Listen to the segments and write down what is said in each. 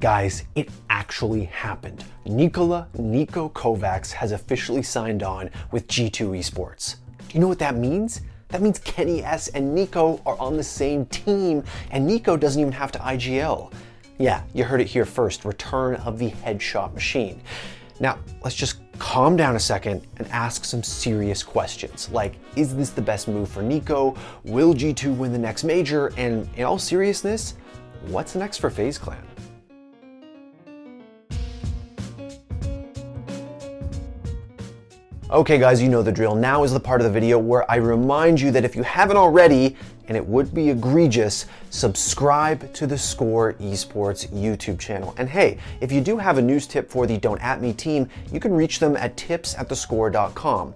Guys, it actually happened. Nikola NiKo Kovacs has officially signed on with G2 Esports. Do you know what that means? That means KennyS and NiKo are on the same team, and NiKo doesn't even have to IGL. Yeah, you heard it here first return of the headshot machine. Now, let's just calm down a second and ask some serious questions like is this the best move for NiKo? Will G2 win the next major? And in all seriousness, what's next for FaZe Clan? Okay guys, you know the drill. Now is the part of the video where I remind you that if you haven't already, and it would be egregious, subscribe to the Score Esports YouTube channel. And hey, if you do have a news tip for the Don't At Me team, you can reach them at tips at thescore.com.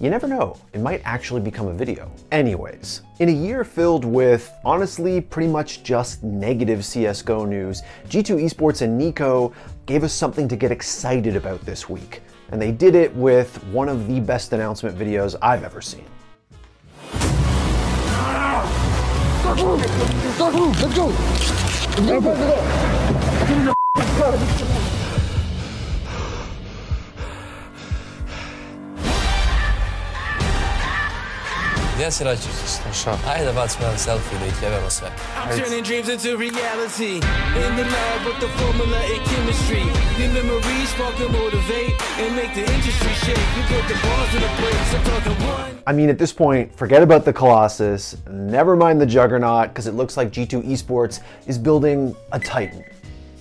You never know, it might actually become a video. Anyways, in a year filled with, honestly, pretty much just negative CSGO news, G2 Esports and NiKo gave us something to get excited about this week and they did it with one of the best announcement videos I've ever seen. Gdje si račiš? Ajde da bacimo jedan selfie da ih jebemo sve. I'm turning dreams into reality. In the lab with the formula and chemistry. New memories spark and motivate and make the industry shake. We put the bars in the place. I'm talking one. I mean, at this point, forget about the Colossus, never mind the Juggernaut, because it looks like G2 Esports is building a Titan.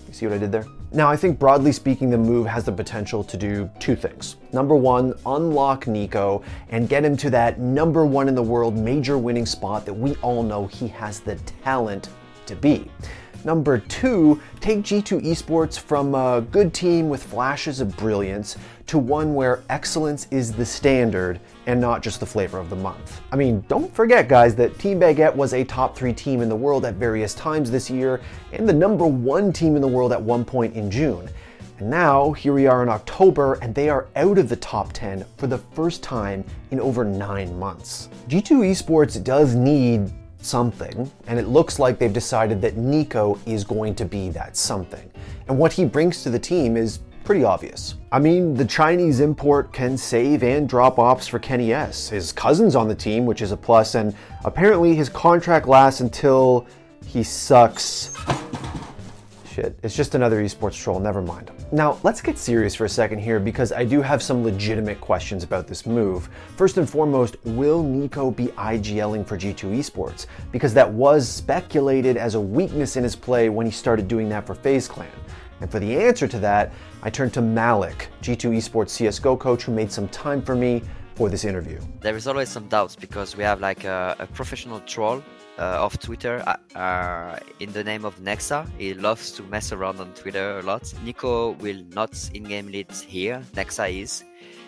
You see what I did there? Now, I think broadly speaking, the move has the potential to do two things. Number one, unlock NiKo and get him to that number one in the world major winning spot that we all know he has the talent to be. Number two, take G2 Esports from a good team with flashes of brilliance to one where excellence is the standard and not just the flavor of the month. I mean, don't forget, guys, that Team Baguette was a top three team in the world at various times this year and the number one team in the world at one point in June. And now, here we are in October, and they are out of the top 10 for the first time in over nine months. G2 Esports does need something, and it looks like they've decided that NiKo is going to be that something. And what he brings to the team is pretty obvious. I mean, the Chinese import can save and drop ops for KennyS. His cousin's on the team, which is a plus, and apparently his contract lasts until he sucks. Shit, it's just another esports troll, never mind. Now, let's get serious for a second here because I do have some legitimate questions about this move. First and foremost, will NiKo be IGLing for G2 Esports? Because that was speculated as a weakness in his play when he started doing that for FaZe Clan. And for the answer to that, I turned to maLeK, G2 Esports CSGO coach, who made some time for me for this interview. There is always some doubts because we have like a, a professional troll of Twitter uh, uh, in the name of Nexa. He loves to mess around on Twitter a lot. NiKo will not in-game lead here. Nexa is.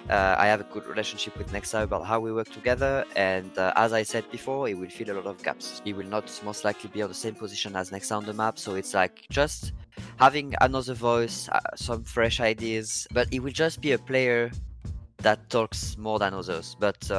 Uh, I have a good relationship with Nexa about how we work together, and uh, as I said before, he will fill a lot of gaps. He will not most likely be on the same position as Nexa on the map, so it's like just having another voice, uh, some fresh ideas, but he will just be a player that talks more than others. But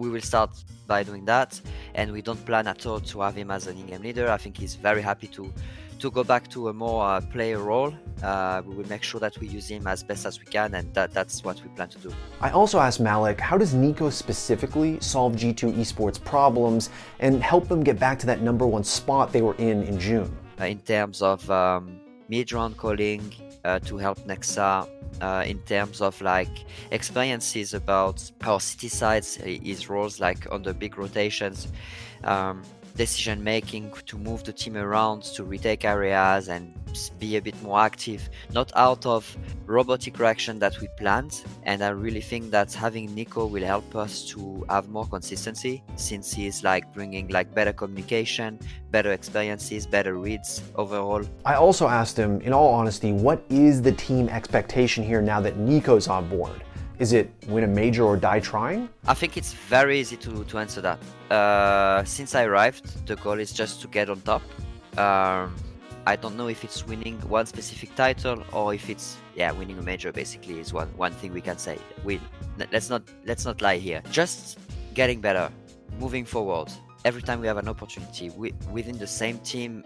we will start by doing that. And we don't plan at all to have him as an in-game leader. I think he's very happy to to go back to a more uh, player role. Uh, we will make sure that we use him as best as we can and that, that's what we plan to do. I also asked maLeK how does NiKo specifically solve g2 esports problems and help them get back to that number one spot they were in in june? Uh, in terms of um, mid-round calling uh, to help nexa uh, in terms of like experiences about how CT sides his roles like on the big rotations. Um, decision making to move the team around to retake areas and be a bit more active not out of robotic reaction that we planned. And i really think that having NiKo will help us to have more consistency since he's like bringing like better communication better experiences better reads overall. I also asked him in all honesty what is the team expectation here now that NiKo's on board is it win a major or die trying? I think it's very easy to, to answer that. Uh, since I arrived, the goal is just to get on top. Um, I don't know if it's winning one specific title or if it's yeah winning a major. Basically, is one one thing we can say. We let's not let's not lie here. Just getting better, moving forward. Every time we have an opportunity we, within the same team,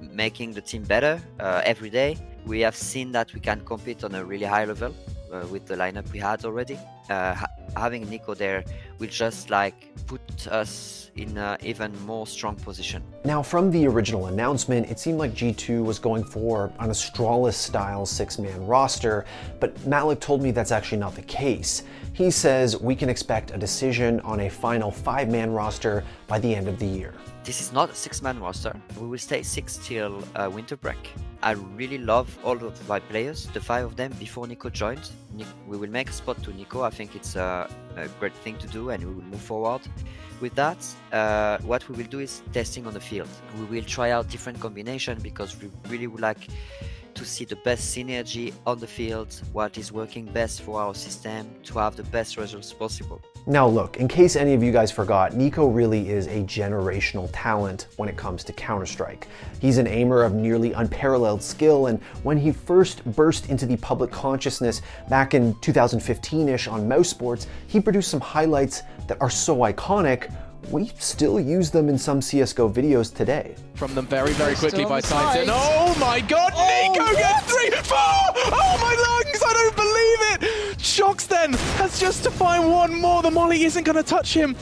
making the team better uh, every day. We have seen that we can compete on a really high level uh, with the lineup we had already. Uh, ha- having NiKo there will just like put us in an even more strong position. Now, from the original announcement, it seemed like G2 was going for an Astralis style six man roster, but maLeK told me that's actually not the case. He says we can expect a decision on a final five man roster by the end of the year. This is not a six-man roster. We will stay six till uh, winter break. I really love all of my players, the five of them, before NiKo joined. Ni- we will make a spot to NiKo. I think it's a, a great thing to do, and we will move forward. With that, uh, what we will do is testing on the field. We will try out different combination because we really would like to see the best synergy on the field, what is working best for our system to have the best results possible. Now, look, in case any of you guys forgot, NiKo really is a generational talent when it comes to Counter Strike. He's an aimer of nearly unparalleled skill, and when he first burst into the public consciousness back in 2015 ish on mousesports, he produced some highlights that are so iconic, we still use them in some CSGO videos today. from them very, very quickly by Titan. Oh my god, NiKo gets three, four! Oh my lungs, I don't believe it! shox then has just to find one more. The Molly isn't going to touch him.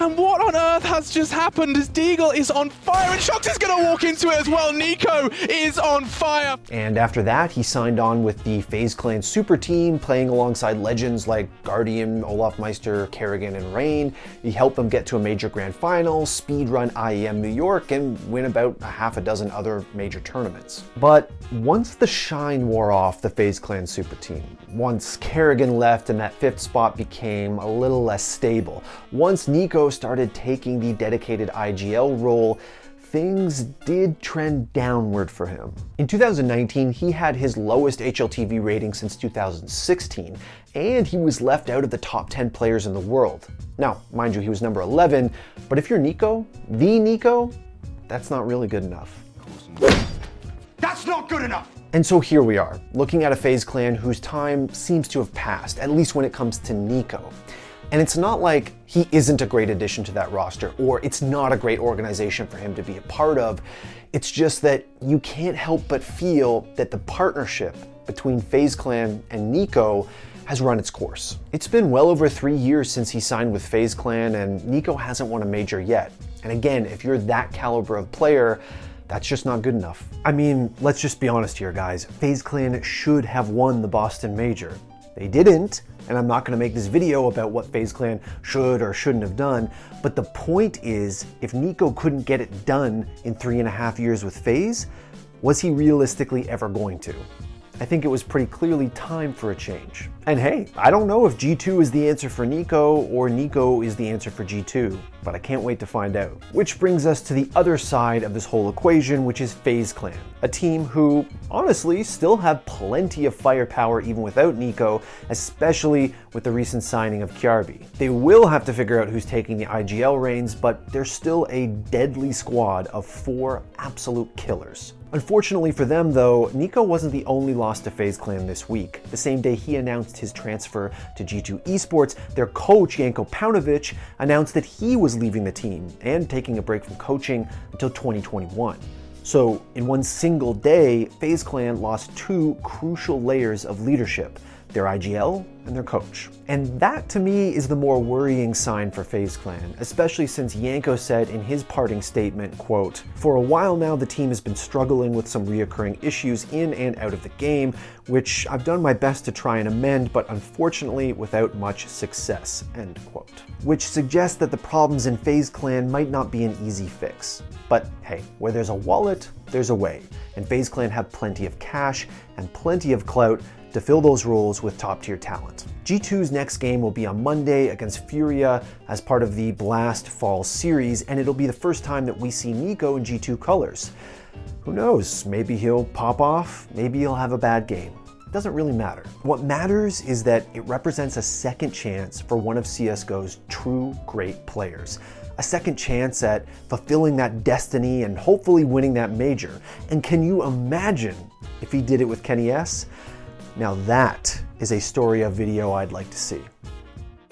And what on earth has just happened as Deagle is on fire and shox is going to walk into it as well. NiKo is on fire. And after that, he signed on with the FaZe Clan super team, playing alongside legends like GuardiaN, Olaf Meister, karrigan, and Rain. He helped them get to a major grand final, speedrun IEM New York, and win about a half a dozen other major tournaments. But once the shine wore off the FaZe Clan super team, once karrigan left and that fifth spot became a little less stable, once NiKo started taking the dedicated IGL role, things did trend downward for him. In 2019, he had his lowest HLTV rating since 2016, and he was left out of the top 10 players in the world. Now, mind you, he was number 11, but if you're NiKo, the NiKo, that's not really good enough. That's not good enough! And so here we are, looking at a FaZe clan whose time seems to have passed, at least when it comes to NiKo. And it's not like he isn't a great addition to that roster, or it's not a great organization for him to be a part of. It's just that you can't help but feel that the partnership between FaZe Clan and NiKo has run its course. It's been well over three years since he signed with FaZe Clan, and NiKo hasn't won a major yet. And again, if you're that caliber of player, that's just not good enough. I mean, let's just be honest here, guys. FaZe Clan should have won the Boston Major. They didn't, and I'm not going to make this video about what FaZe Clan should or shouldn't have done. But the point is, if NiKo couldn't get it done in three and a half years with FaZe, was he realistically ever going to? I think it was pretty clearly time for a change. And hey, I don't know if G2 is the answer for NiKo or NiKo is the answer for G2, but I can't wait to find out. Which brings us to the other side of this whole equation, which is FaZe Clan, a team who, honestly, still have plenty of firepower even without NiKo, especially with the recent signing of Kjaerbye. They will have to figure out who's taking the IGL reins, but they're still a deadly squad of four absolute killers. Unfortunately for them, though, NiKo wasn't the only loss to FaZe Clan this week. The same day he announced his transfer to G2 Esports, their coach, Janko Paunovic, announced that he was leaving the team and taking a break from coaching until 2021. So, in one single day, FaZe Clan lost two crucial layers of leadership their IGL and their coach. And that to me is the more worrying sign for FaZe Clan, especially since Janko said in his parting statement, quote, For a while now the team has been struggling with some reoccurring issues in and out of the game, which I've done my best to try and amend, but unfortunately without much success, end quote. Which suggests that the problems in FaZe Clan might not be an easy fix. But hey, where there's a wallet, there's a way. And FaZe Clan have plenty of cash and plenty of clout to fill those roles with top tier talent. G2's next game will be on Monday against Furia as part of the Blast Fall series, and it'll be the first time that we see NiKo in G2 colors. Who knows? Maybe he'll pop off, maybe he'll have a bad game. Doesn't really matter. What matters is that it represents a second chance for one of CSGO's true great players. A second chance at fulfilling that destiny and hopefully winning that major. And can you imagine if he did it with KennyS? Now that is a story of video I'd like to see.